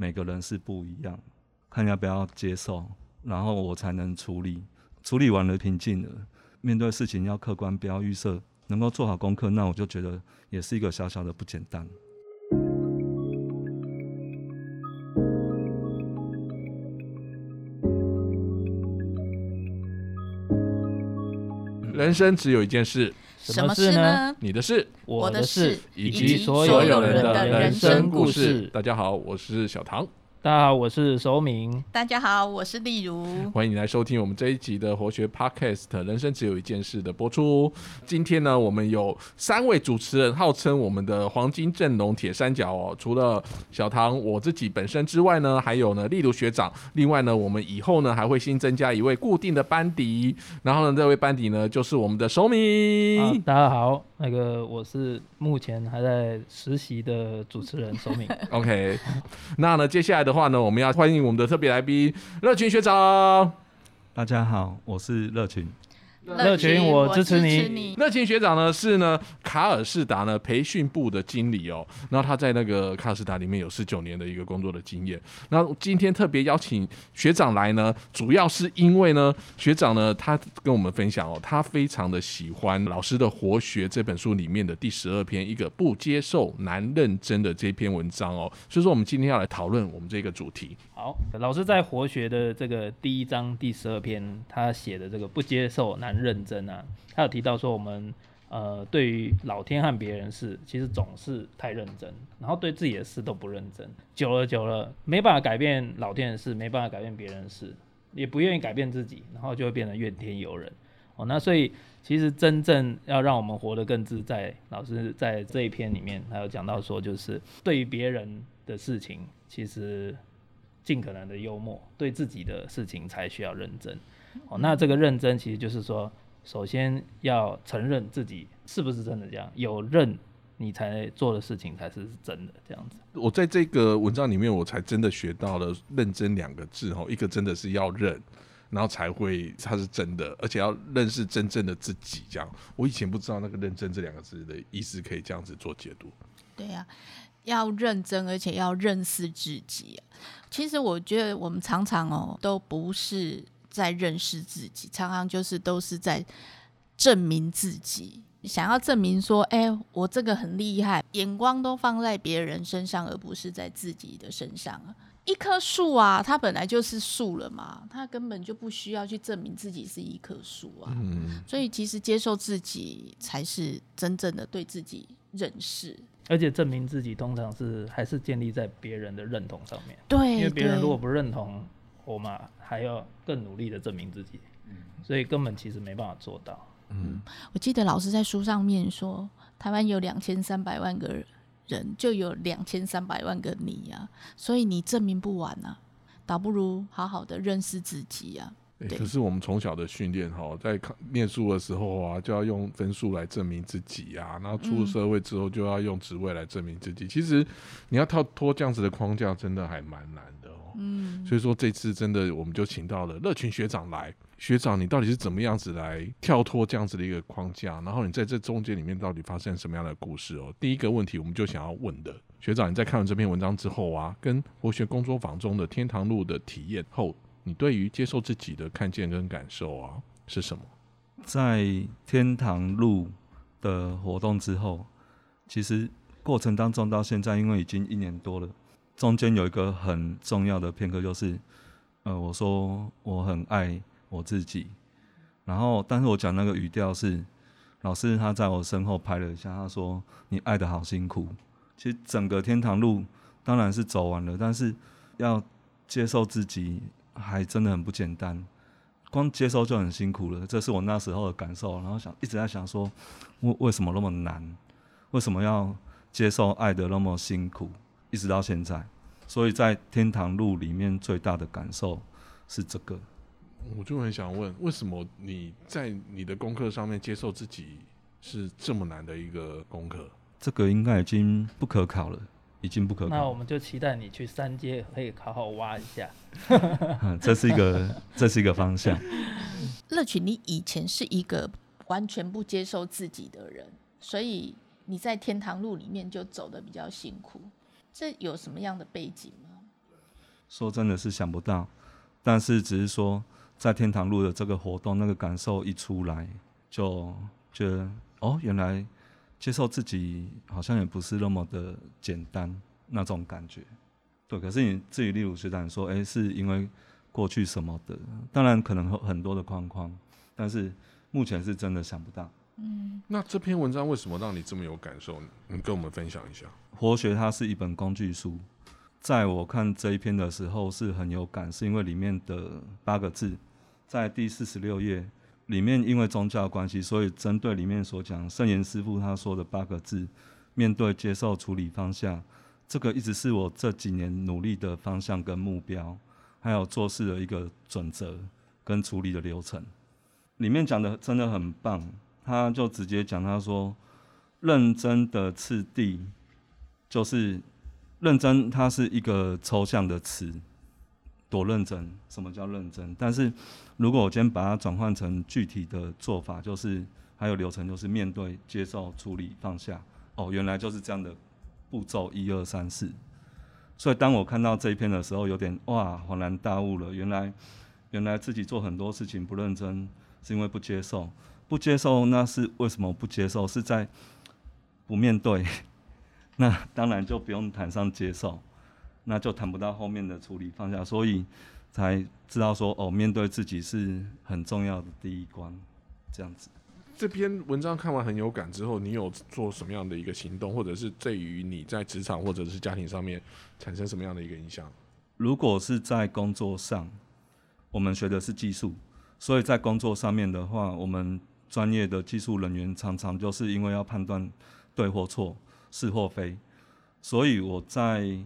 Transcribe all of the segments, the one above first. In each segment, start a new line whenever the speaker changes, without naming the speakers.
每个人是不一样，看要不要接受，然后我才能处理。处理完了平静了，面对事情要客观，不要预设，能够做好功课，那我就觉得也是一个小小的不简单。
人生只有一件事，
什么事呢？
你的事，
我的事，
以
及
所
有
人
的
人
生
故
事。
大家好，我是小唐。
大家好，我是守明。
大家好，我是丽如。
欢迎你来收听我们这一集的活学 Podcast《人生只有一件事》的播出。今天呢，我们有三位主持人，号称我们的黄金阵容铁三角哦。除了小唐我自己本身之外呢，还有呢丽如学长。另外呢，我们以后呢还会新增加一位固定的班底。然后呢，这位班底呢就是我们的守明。
大家好，那个我是目前还在实习的主持人守明。
OK，那呢接下来的。的话呢，我们要欢迎我们的特别来宾乐群学长。
大家好，我是乐群。
乐群，我支持你。
乐群学长呢是呢卡尔士达呢培训部的经理哦，然后他在那个卡尔士达里面有十九年的一个工作的经验。那今天特别邀请学长来呢，主要是因为呢学长呢他跟我们分享哦，他非常的喜欢老师的《活学》这本书里面的第十二篇一个不接受难认真的这篇文章哦，所以说我们今天要来讨论我们这个主题。
好，老师在《活学》的这个第一章第十二篇，他写的这个不接受难。很认真啊，他有提到说，我们呃对于老天和别人事，其实总是太认真，然后对自己的事都不认真，久了久了，没办法改变老天的事，没办法改变别人的事，也不愿意改变自己，然后就会变得怨天尤人。哦，那所以其实真正要让我们活得更自在，老师在这一篇里面，还有讲到说，就是对于别人的事情，其实尽可能的幽默，对自己的事情才需要认真。哦，那这个认真其实就是说，首先要承认自己是不是真的这样，有认你才做的事情才是真的这样子。
我在这个文章里面，我才真的学到了“认真”两个字哦，一个真的是要认，然后才会它是真的，而且要认识真正的自己。这样，我以前不知道那个“认真”这两个字的意思可以这样子做解读。
对呀，要认真，而且要认识自己。其实我觉得我们常常哦，都不是。在认识自己，常常就是都是在证明自己，想要证明说，哎，我这个很厉害，眼光都放在别人身上，而不是在自己的身上啊。一棵树啊，它本来就是树了嘛，它根本就不需要去证明自己是一棵树啊。嗯，所以其实接受自己才是真正的对自己认识，
而且证明自己通常是还是建立在别人的认同上面。
对，
因为别人如果不认同。我们还要更努力的证明自己，所以根本其实没办法做到。
嗯，我记得老师在书上面说，台湾有两千三百万个人，就有两千三百万个你呀，所以你证明不完啊，倒不如好好的认识自己呀。
可是我们从小的训练哈，在考念书的时候啊，就要用分数来证明自己啊，然后出了社会之后就要用职位来证明自己。其实你要跳脱这样子的框架，真的还蛮难。嗯，所以说这次真的我们就请到了乐群学长来，学长你到底是怎么样子来跳脱这样子的一个框架？然后你在这中间里面到底发生什么样的故事哦？第一个问题我们就想要问的，学长你在看完这篇文章之后啊，跟活学工作坊中的天堂路的体验后。你对于接受自己的看见跟感受啊是什么？
在天堂路的活动之后，其实过程当中到现在，因为已经一年多了，中间有一个很重要的片刻，就是呃，我说我很爱我自己，然后但是我讲那个语调是老师他在我身后拍了一下，他说你爱的好辛苦。其实整个天堂路当然是走完了，但是要接受自己。还真的很不简单，光接受就很辛苦了。这是我那时候的感受，然后想一直在想说，为为什么那么难？为什么要接受爱的那么辛苦？一直到现在，所以在天堂路里面最大的感受是这个。
我就很想问，为什么你在你的功课上面接受自己是这么难的一个功课？
这个应该已经不可考了。已经不可考。
那我们就期待你去三阶可以好好挖一下。
这是一个，这是一个方向。
乐群，你以前是一个完全不接受自己的人，所以你在天堂路里面就走的比较辛苦。这有什么样的背景吗？
说真的是想不到，但是只是说在天堂路的这个活动，那个感受一出来，就觉得哦，原来接受自己好像也不是那么的简单那种感觉。对，可是你至于例如学长说，哎，是因为过去什么的，当然可能有很多的框框，但是目前是真的想不到。
嗯，
那这篇文章为什么让你这么有感受？你跟我们分享一下。
活学它是一本工具书，在我看这一篇的时候是很有感，是因为里面的八个字，在第四十六页里面，因为宗教关系，所以针对里面所讲圣严师傅他说的八个字，面对、接受、处理方向，这个一直是我这几年努力的方向跟目标，还有做事的一个准则跟处理的流程。里面讲的真的很棒，他就直接讲他说，认真的次第。就是认真，它是一个抽象的词，多认真？什么叫认真？但是如果我今天把它转换成具体的做法，就是还有流程，就是面对、接受、处理、放下。哦，原来就是这样的步骤，一二三四。所以当我看到这一篇的时候，有点哇，恍然大悟了。原来，原来自己做很多事情不认真，是因为不接受。不接受，那是为什么不接受？是在不面对。那当然就不用谈上接受，那就谈不到后面的处理放下，所以才知道说哦，面对自己是很重要的第一关，这样子。
这篇文章看完很有感之后，你有做什么样的一个行动，或者是对于你在职场或者是家庭上面产生什么样的一个影响？
如果是在工作上，我们学的是技术，所以在工作上面的话，我们专业的技术人员常常就是因为要判断对或错。是或非，所以我在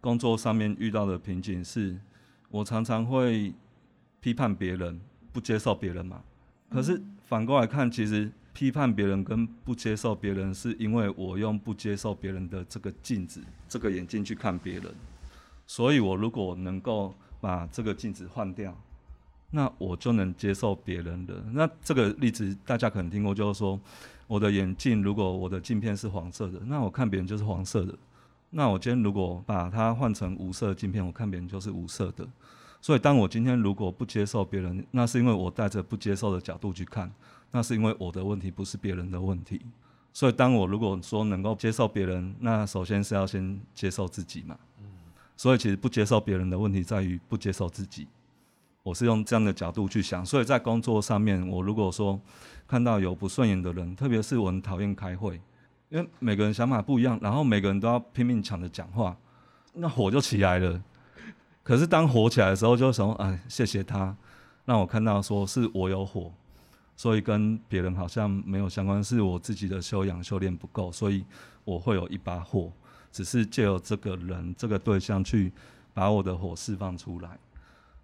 工作上面遇到的瓶颈是，我常常会批判别人，不接受别人嘛。可是反过来看，其实批判别人跟不接受别人，是因为我用不接受别人的这个镜子、这个眼镜去看别人。所以我如果能够把这个镜子换掉，那我就能接受别人的。那这个例子大家可能听过，就是说。我的眼镜，如果我的镜片是黄色的，那我看别人就是黄色的。那我今天如果把它换成无色镜片，我看别人就是无色的。所以，当我今天如果不接受别人，那是因为我带着不接受的角度去看，那是因为我的问题不是别人的问题。所以，当我如果说能够接受别人，那首先是要先接受自己嘛。所以，其实不接受别人的问题在于不接受自己。我是用这样的角度去想，所以在工作上面，我如果说看到有不顺眼的人，特别是我很讨厌开会，因为每个人想法不一样，然后每个人都要拼命抢着讲话，那火就起来了。可是当火起来的时候，就说：“哎，谢谢他，让我看到说是我有火，所以跟别人好像没有相关，是我自己的修养修炼不够，所以我会有一把火，只是借由这个人这个对象去把我的火释放出来。”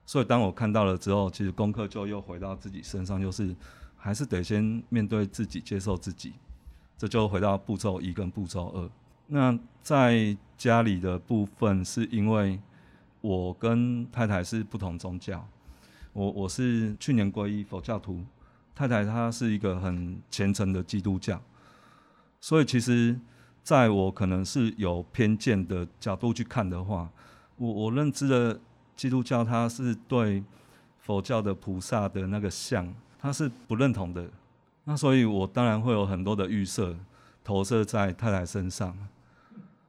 所以当我看到了之后，其实功课就又回到自己身上，就是还是得先面对自己，接受自己。这就回到步骤一跟步骤二。那在家里的部分，是因为我跟太太是不同宗教，我我是去年皈依佛教徒，太太她是一个很虔诚的基督教，所以其实在我可能是有偏见的角度去看的话，我我认知的。基督教它是对佛教的菩萨的那个像，他是不认同的。那所以，我当然会有很多的预设投射在太太身上。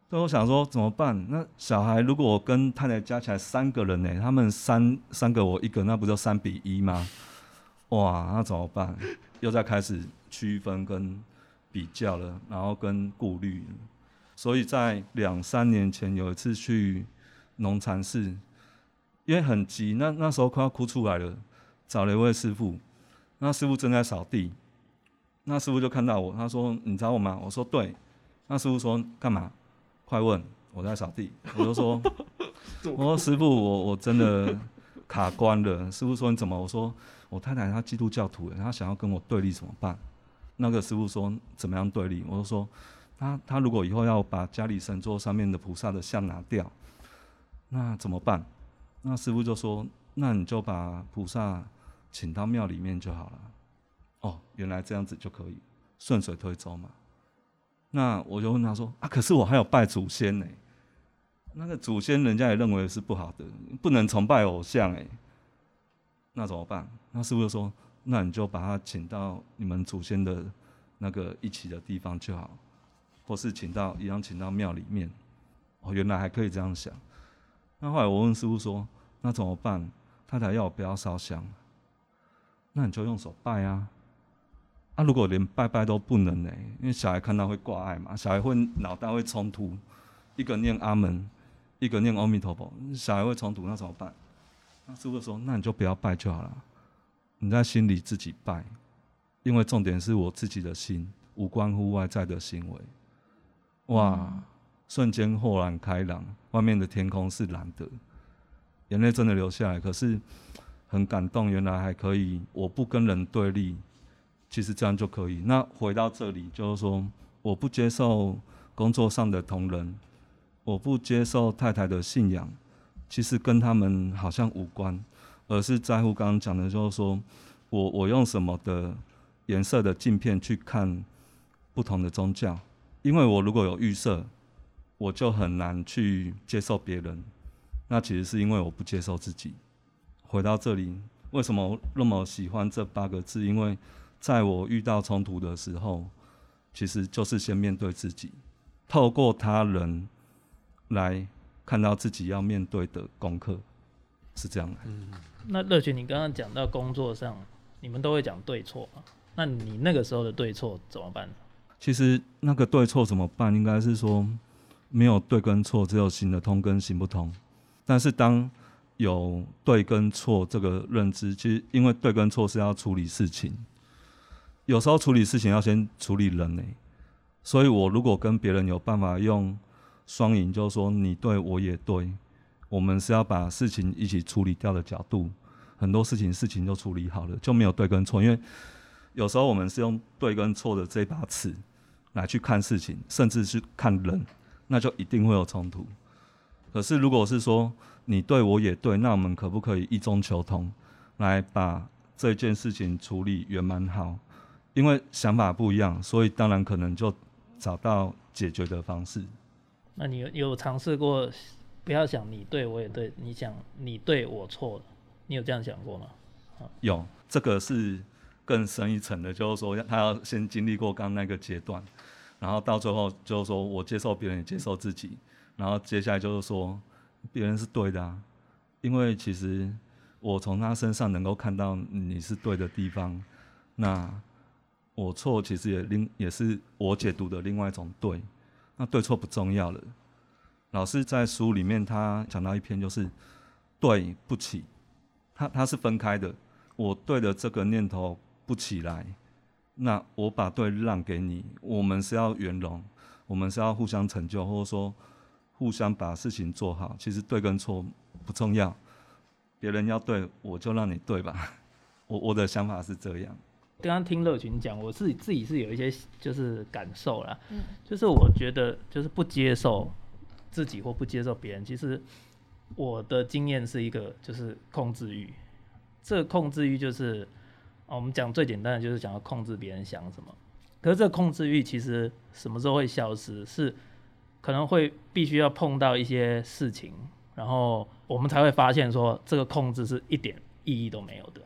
所以我想说，怎么办？那小孩如果我跟太太加起来三个人呢？他们三三个我一个，那不就三比一吗？哇，那怎么办？又在开始区分跟比较了，然后跟顾虑。所以在两三年前有一次去农禅寺。因为很急，那那时候快要哭出来了，找了一位师傅，那师傅正在扫地，那师傅就看到我，他说：“你找我吗？”我说：“对。”那师傅说：“干嘛？”快问！我在扫地，我就说：“ 我说师傅，我我真的卡关了。”师傅说：“你怎么？”我说：“我太太她基督教徒，她想要跟我对立怎么办？”那个师傅说：“怎么样对立？”我就说：“他他如果以后要把家里神桌上面的菩萨的像拿掉，那怎么办？”那师傅就说：“那你就把菩萨请到庙里面就好了。”哦，原来这样子就可以顺水推舟嘛。那我就问他说：“啊，可是我还有拜祖先呢。”那个祖先人家也认为是不好的，不能崇拜偶像哎，那怎么办？那师傅就说，那你就把他请到你们祖先的那个一起的地方就好，或是请到一样请到庙里面。哦，原来还可以这样想。那后来我问师傅说，那怎么办？太太要我不要烧香，那你就用手拜啊。啊，如果连拜拜都不能呢？因为小孩看到会挂碍嘛，小孩会脑袋会冲突，一个念阿门，一个念阿弥陀佛，小孩会冲突，那怎么办？那师傅说，那你就不要拜就好了，你在心里自己拜，因为重点是我自己的心，无关乎外在的行为。哇，瞬间豁然开朗，外面的天空是蓝的，眼泪真的流下来，可是很感动，原来还可以，我不跟人对立。其实这样就可以。那回到这里，就是说，我不接受工作上的同仁，我不接受太太的信仰，其实跟他们好像无关，而是在乎刚刚讲的，就是说我我用什么的颜色的镜片去看不同的宗教，因为我如果有预设，我就很难去接受别人。那其实是因为我不接受自己。回到这里，为什么那么喜欢这八个字？因为在我遇到冲突的时候，其实就是先面对自己，透过他人来看到自己要面对的功课，是这样的。
嗯，
那乐群，你刚刚讲到工作上，你们都会讲对错嘛？那你那个时候的对错怎么办？
其实那个对错怎么办？应该是说没有对跟错，只有行得通跟行不通。但是当有对跟错这个认知，其实因为对跟错是要处理事情。有时候处理事情要先处理人呢，所以我如果跟别人有办法用双赢，就是说你对我也对，我们是要把事情一起处理掉的角度，很多事情事情就处理好了，就没有对跟错。因为有时候我们是用对跟错的这把尺来去看事情，甚至是看人，那就一定会有冲突。可是如果是说你对我也对，那我们可不可以一中求同，来把这件事情处理圆满好？因为想法不一样，所以当然可能就找到解决的方式。
那你有有尝试过不要想你对我也对，你想你对我错了，你有这样想过吗？
有，这个是更深一层的，就是说他要先经历过刚那个阶段，然后到最后就是说我接受别人也接受自己，然后接下来就是说别人是对的，因为其实我从他身上能够看到你是对的地方，那。我错，其实也另也是我解读的另外一种对，那对错不重要了。老师在书里面他讲到一篇，就是对不起，他他是分开的。我对的这个念头不起来，那我把对让给你，我们是要圆融，我们是要互相成就，或者说互相把事情做好。其实对跟错不重要，别人要对，我就让你对吧。我我的想法是这样。
刚刚听乐群讲，我自己自己是有一些就是感受啦，嗯，就是我觉得就是不接受自己或不接受别人，其实我的经验是一个就是控制欲，这个控制欲就是我们讲最简单的就是想要控制别人想什么，可是这控制欲其实什么时候会消失？是可能会必须要碰到一些事情，然后我们才会发现说这个控制是一点意义都没有的。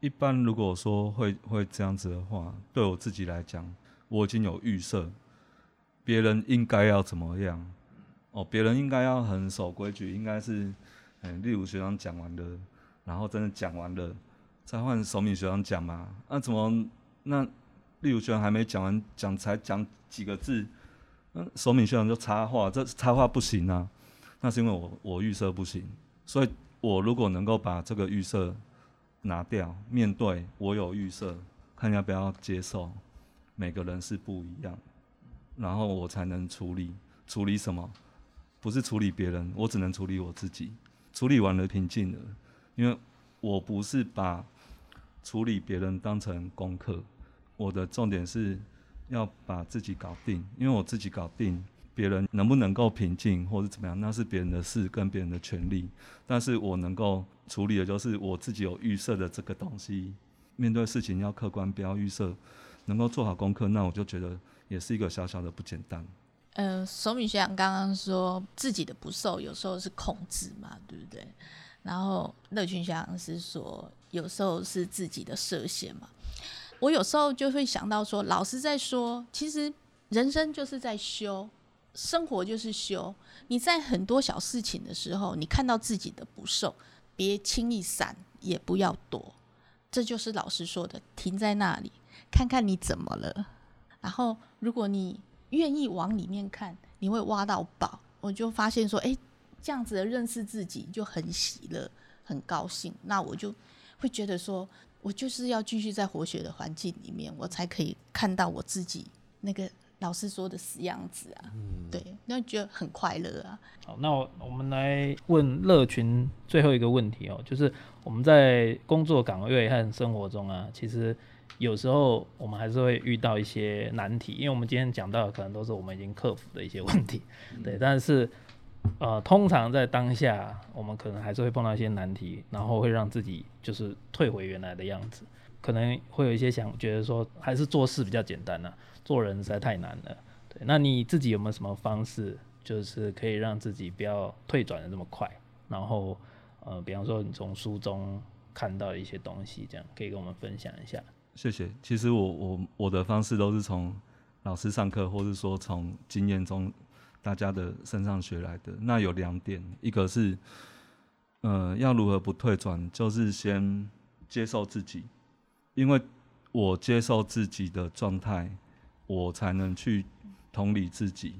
一般如果说会会这样子的话，对我自己来讲，我已经有预设，别人应该要怎么样，哦，别人应该要很守规矩，应该是，嗯，例如学长讲完了，然后真的讲完了，再换守敏学长讲嘛，那怎么那例如学长还没讲完，讲才讲几个字，那守敏学长就插话，这插话不行啊，那是因为我我预设不行，所以我如果能够把这个预设。拿掉，面对我有预设，看要不要接受。每个人是不一样，然后我才能处理。处理什么？不是处理别人，我只能处理我自己。处理完了，平静了，因为我不是把处理别人当成功课。我的重点是要把自己搞定，因为我自己搞定，别人能不能够平静或者怎么样，那是别人的事，跟别人的权利。但是我能够。处理的就是我自己有预设的这个东西，面对事情要客观，不要预设，能够做好功课，那我就觉得也是一个小小的不简单。
呃，手米学长刚刚说自己的不受有时候是控制嘛，对不对？然后乐群学长是说有时候是自己的设限嘛。我有时候就会想到说，老师在说，其实人生就是在修，生活就是修。你在很多小事情的时候，你看到自己的不受，别轻易闪，也不要躲。这就是老师说的，停在那里，看看你怎么了。然后，如果你愿意往里面看，你会挖到宝。我就发现说，哎，这样子的认识自己就很喜乐，很高兴。那我就会觉得说，我就是要继续在活血的环境里面，我才可以看到我自己那个老师说的死样子啊。嗯对，那觉得很快乐啊。
好，那我我们来问乐群最后一个问题哦，就是我们在工作岗位和生活中啊，其实。有时候我们还是会遇到一些难题，因为我们今天讲到的可能都是我们已经克服的一些问题，对。但是，呃，通常在当下，我们可能还是会碰到一些难题，然后会让自己就是退回原来的样子，可能会有一些想觉得说，还是做事比较简单呐，做人实在太难了。对，那你自己有没有什么方式，就是可以让自己不要退转的这么快？然后，呃，比方说你从书中看到一些东西，这样可以跟我们分享一下。
谢谢。其实我我我的方式都是从老师上课，或是说从经验中大家的身上学来的。那有两点，一个是，呃，要如何不退转，就是先接受自己，因为我接受自己的状态，我才能去同理自己。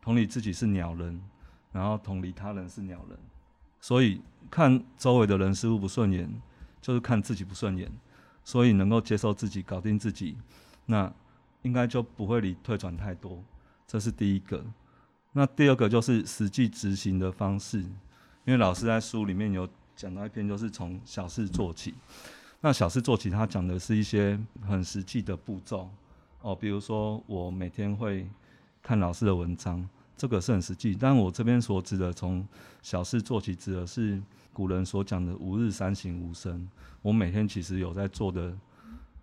同理自己是鸟人，然后同理他人是鸟人。所以看周围的人事物不顺眼，就是看自己不顺眼。所以能够接受自己，搞定自己，那应该就不会离退转太多。这是第一个。那第二个就是实际执行的方式，因为老师在书里面有讲到一篇，就是从小事做起。那小事做起，他讲的是一些很实际的步骤哦，比如说我每天会看老师的文章，这个是很实际。但我这边所指的从小事做起，指的是古人所讲的“吾日三省吾身”。我每天其实有在做的，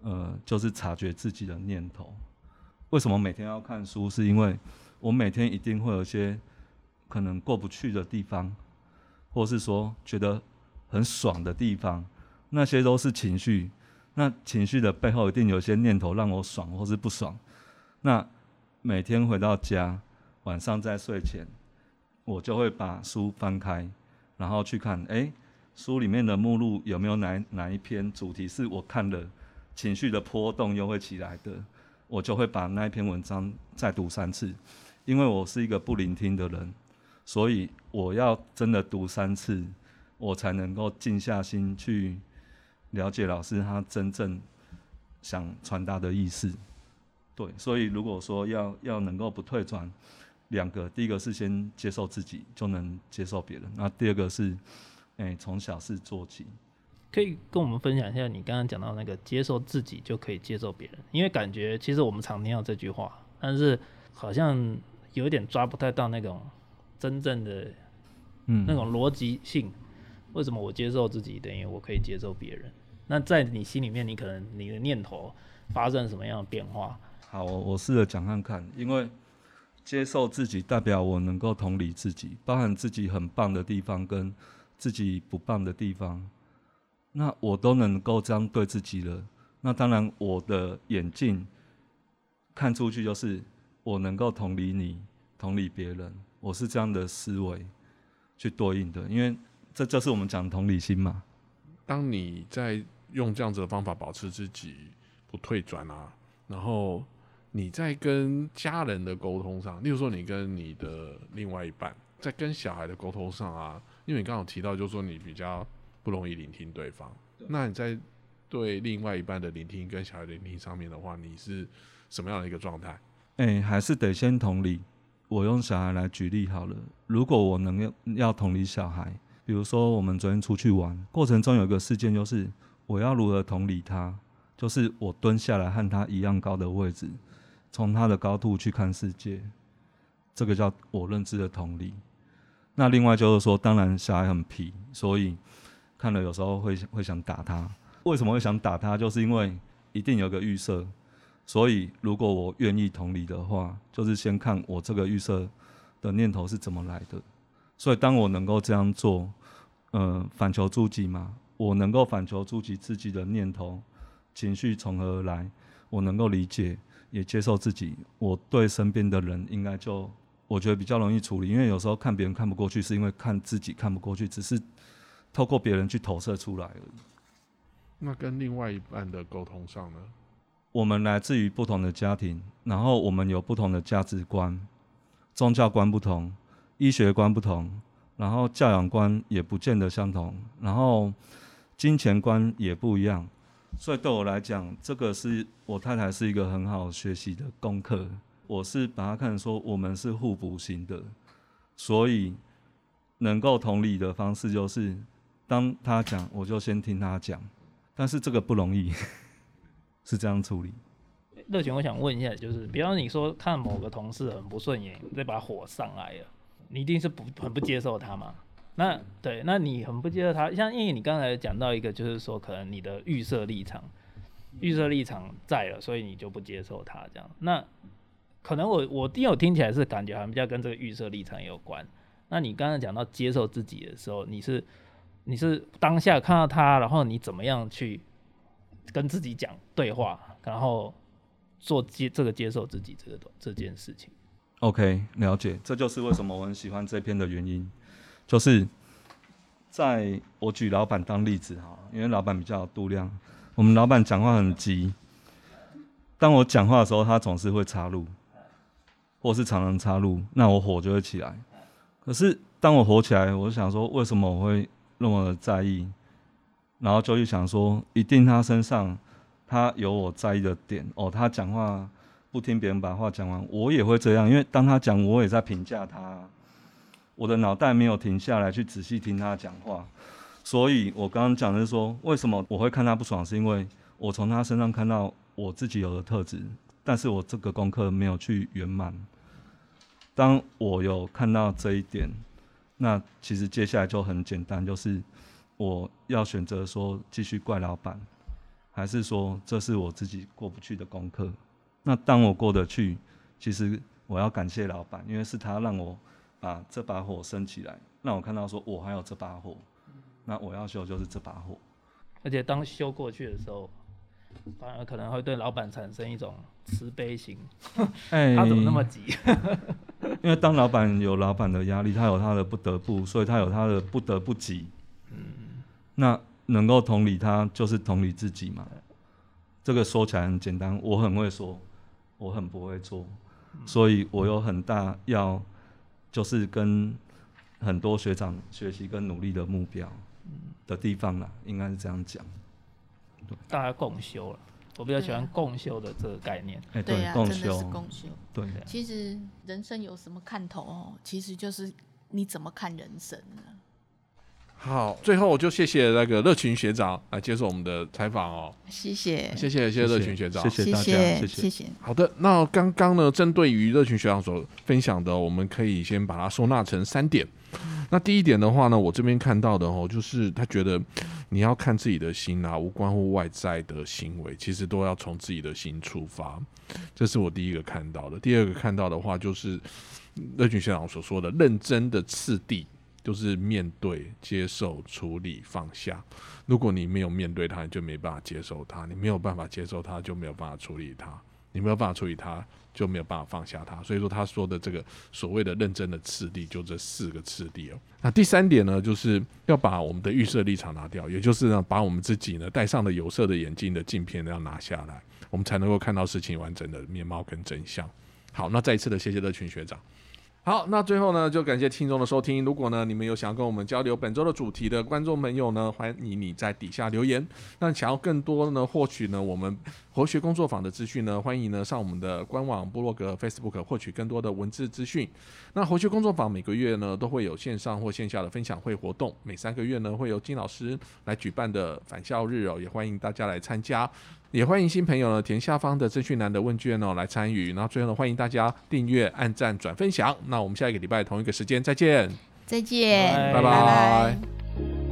呃，就是察觉自己的念头。为什么每天要看书？是因为我每天一定会有些可能过不去的地方，或是说觉得很爽的地方，那些都是情绪。那情绪的背后一定有些念头让我爽或是不爽。那每天回到家，晚上在睡前，我就会把书翻开，然后去看，哎。书里面的目录有没有哪哪一篇主题是我看了情绪的波动又会起来的，我就会把那一篇文章再读三次，因为我是一个不聆听的人，所以我要真的读三次，我才能够静下心去了解老师他真正想传达的意思。对，所以如果说要要能够不退转，两个，第一个是先接受自己，就能接受别人，那第二个是。哎，从小事做起，
可以跟我们分享一下你刚刚讲到那个接受自己就可以接受别人，因为感觉其实我们常听到这句话，但是好像有一点抓不太到那种真正的，嗯，那种逻辑性。为什么我接受自己等于我可以接受别人？那在你心里面，你可能你的念头发生什么样的变化？
好，我我试着讲看看，因为接受自己代表我能够同理自己，包含自己很棒的地方跟。自己不棒的地方，那我都能够这样对自己了。那当然，我的眼镜看出去就是我能够同理你，同理别人。我是这样的思维去对应的，因为这就是我们讲同理心嘛。
当你在用这样子的方法保持自己不退转啊，然后你在跟家人的沟通上，例如说你跟你的另外一半在跟小孩的沟通上啊。因为你刚好提到，就是说你比较不容易聆听对方。那你在对另外一半的聆听跟小孩聆听上面的话，你是什么样的一个状态？
哎，还是得先同理。我用小孩来举例好了。如果我能要要同理小孩，比如说我们昨天出去玩过程中有一个事件，就是我要如何同理他，就是我蹲下来和他一样高的位置，从他的高度去看世界，这个叫我认知的同理。那另外就是说，当然小孩很皮，所以看了有时候会会想打他。为什么会想打他？就是因为一定有个预设，所以如果我愿意同理的话，就是先看我这个预设的念头是怎么来的。所以当我能够这样做，嗯、反求诸己嘛，我能够反求诸己自己的念头、情绪从何而来，我能够理解，也接受自己，我对身边的人应该就我觉得比较容易处理，因为有时候看别人看不过去，是因为看自己看不过去，只是透过别人去投射出来而已。
那跟另外一半的沟通上呢？
我们来自于不同的家庭，然后我们有不同的价值观、宗教观不同、医学观不同，然后教养观也不见得相同，然后金钱观也不一样。所以对我来讲，这个是我太太是一个很好学习的功课。我是把它看成说，我们是互补型的，所以能够同理的方式就是，当他讲，我就先听他讲，但是这个不容易。是这样处理。
乐群，我想问一下，就是比方你说看某个同事很不顺眼，这把火上来了，你一定是不很不接受他嘛？那对，那你很不接受他，像因为你刚才讲到一个，就是说可能你的预设立场，预设立场在了，所以你就不接受他这样。那可能我我听有听起来是感觉好像比较跟这个预设立场有关。那你刚才讲到接受自己的时候，你是你是当下看到他，然后你怎么样去跟自己讲对话，然后做接这个接受自己这个这件事情。
OK，了解，这就是为什么我很喜欢这篇的原因，就是在我举老板当例子哈，因为老板比较有度量，我们老板讲话很急，当我讲话的时候，他总是会插入，或是常常插入，那我火就会起来。可是当我火起来，我想说，为什么我会那么在意？然后就去想说，一定他身上他有我在意的点哦，他讲话。不听别人把话讲完，我也会这样，因为当他讲，我也在评价他，我的脑袋没有停下来去仔细听他讲话，所以我刚刚讲的是说，为什么我会看他不爽，是因为我从他身上看到我自己有的特质，但是我这个功课没有去圆满。当我有看到这一点，那其实接下来就很简单，就是我要选择说继续怪老板，还是说这是我自己过不去的功课。那当我过得去，其实我要感谢老板，因为是他让我把这把火升起来，让我看到说我还有这把火，那我要修就是这把火。
而且当修过去的时候，反而可能会对老板产生一种慈悲心，
哎
他怎么那么急？
因为当老板有老板的压力，他有他的不得不，所以他有他的不得不急。嗯，那能够同理他，就是同理自己嘛。这个说起来很简单，我很会说，我很不会做，所以我有很大要就是跟很多学长学习跟努力的目标的地方啦，应该是这样讲。
大家共修了，我比较喜欢共修的这个概念。
哎、
对呀、
共
真的是
修，
共修。
对，
其实人生有什么看头哦？其实就是你怎么看人生呢？
好，最后我就谢谢那个热群学长来接受我们的采访哦，
谢谢，
谢谢谢谢乐群学长，
谢谢大家，
谢
谢
谢谢。
好的，那刚刚呢，针对于热群学长所分享的，我们可以先把它收纳成三点。那第一点的话呢，我这边看到的哦，就是他觉得你要看自己的心啊，无关乎外在的行为，其实都要从自己的心出发。这是我第一个看到的。第二个看到的话，就是热群学长所说的认真的次第。就是面对、接受、处理、放下。如果你没有面对它，你就没办法接受它；你没有办法接受它，就没有办法处理它；你没有办法处理它，就没有办法放下它。所以说，他说的这个所谓的认真的次第，就这四个次第哦。那第三点呢，就是要把我们的预设立场拿掉，也就是呢，把我们自己呢戴上的有色的眼镜的镜片要拿下来，我们才能够看到事情完整的面貌跟真相。好，那再一次的谢谢乐群学长。好，那最后呢，就感谢听众的收听。如果呢，你们有想要跟我们交流本周的主题的观众朋友呢，欢迎你在底下留言。那想要更多呢，获取呢我们活学工作坊的资讯呢，欢迎呢上我们的官网、部落格、Facebook 获取更多的文字资讯。那活学工作坊每个月呢都会有线上或线下的分享会活动，每三个月呢会有金老师来举办的返校日哦，也欢迎大家来参加。也欢迎新朋友呢填下方的资讯栏的问卷哦来参与，然后最后呢欢迎大家订阅、按赞、转分享。那我们下一个礼拜同一个时间再见。
再见，
拜
拜拜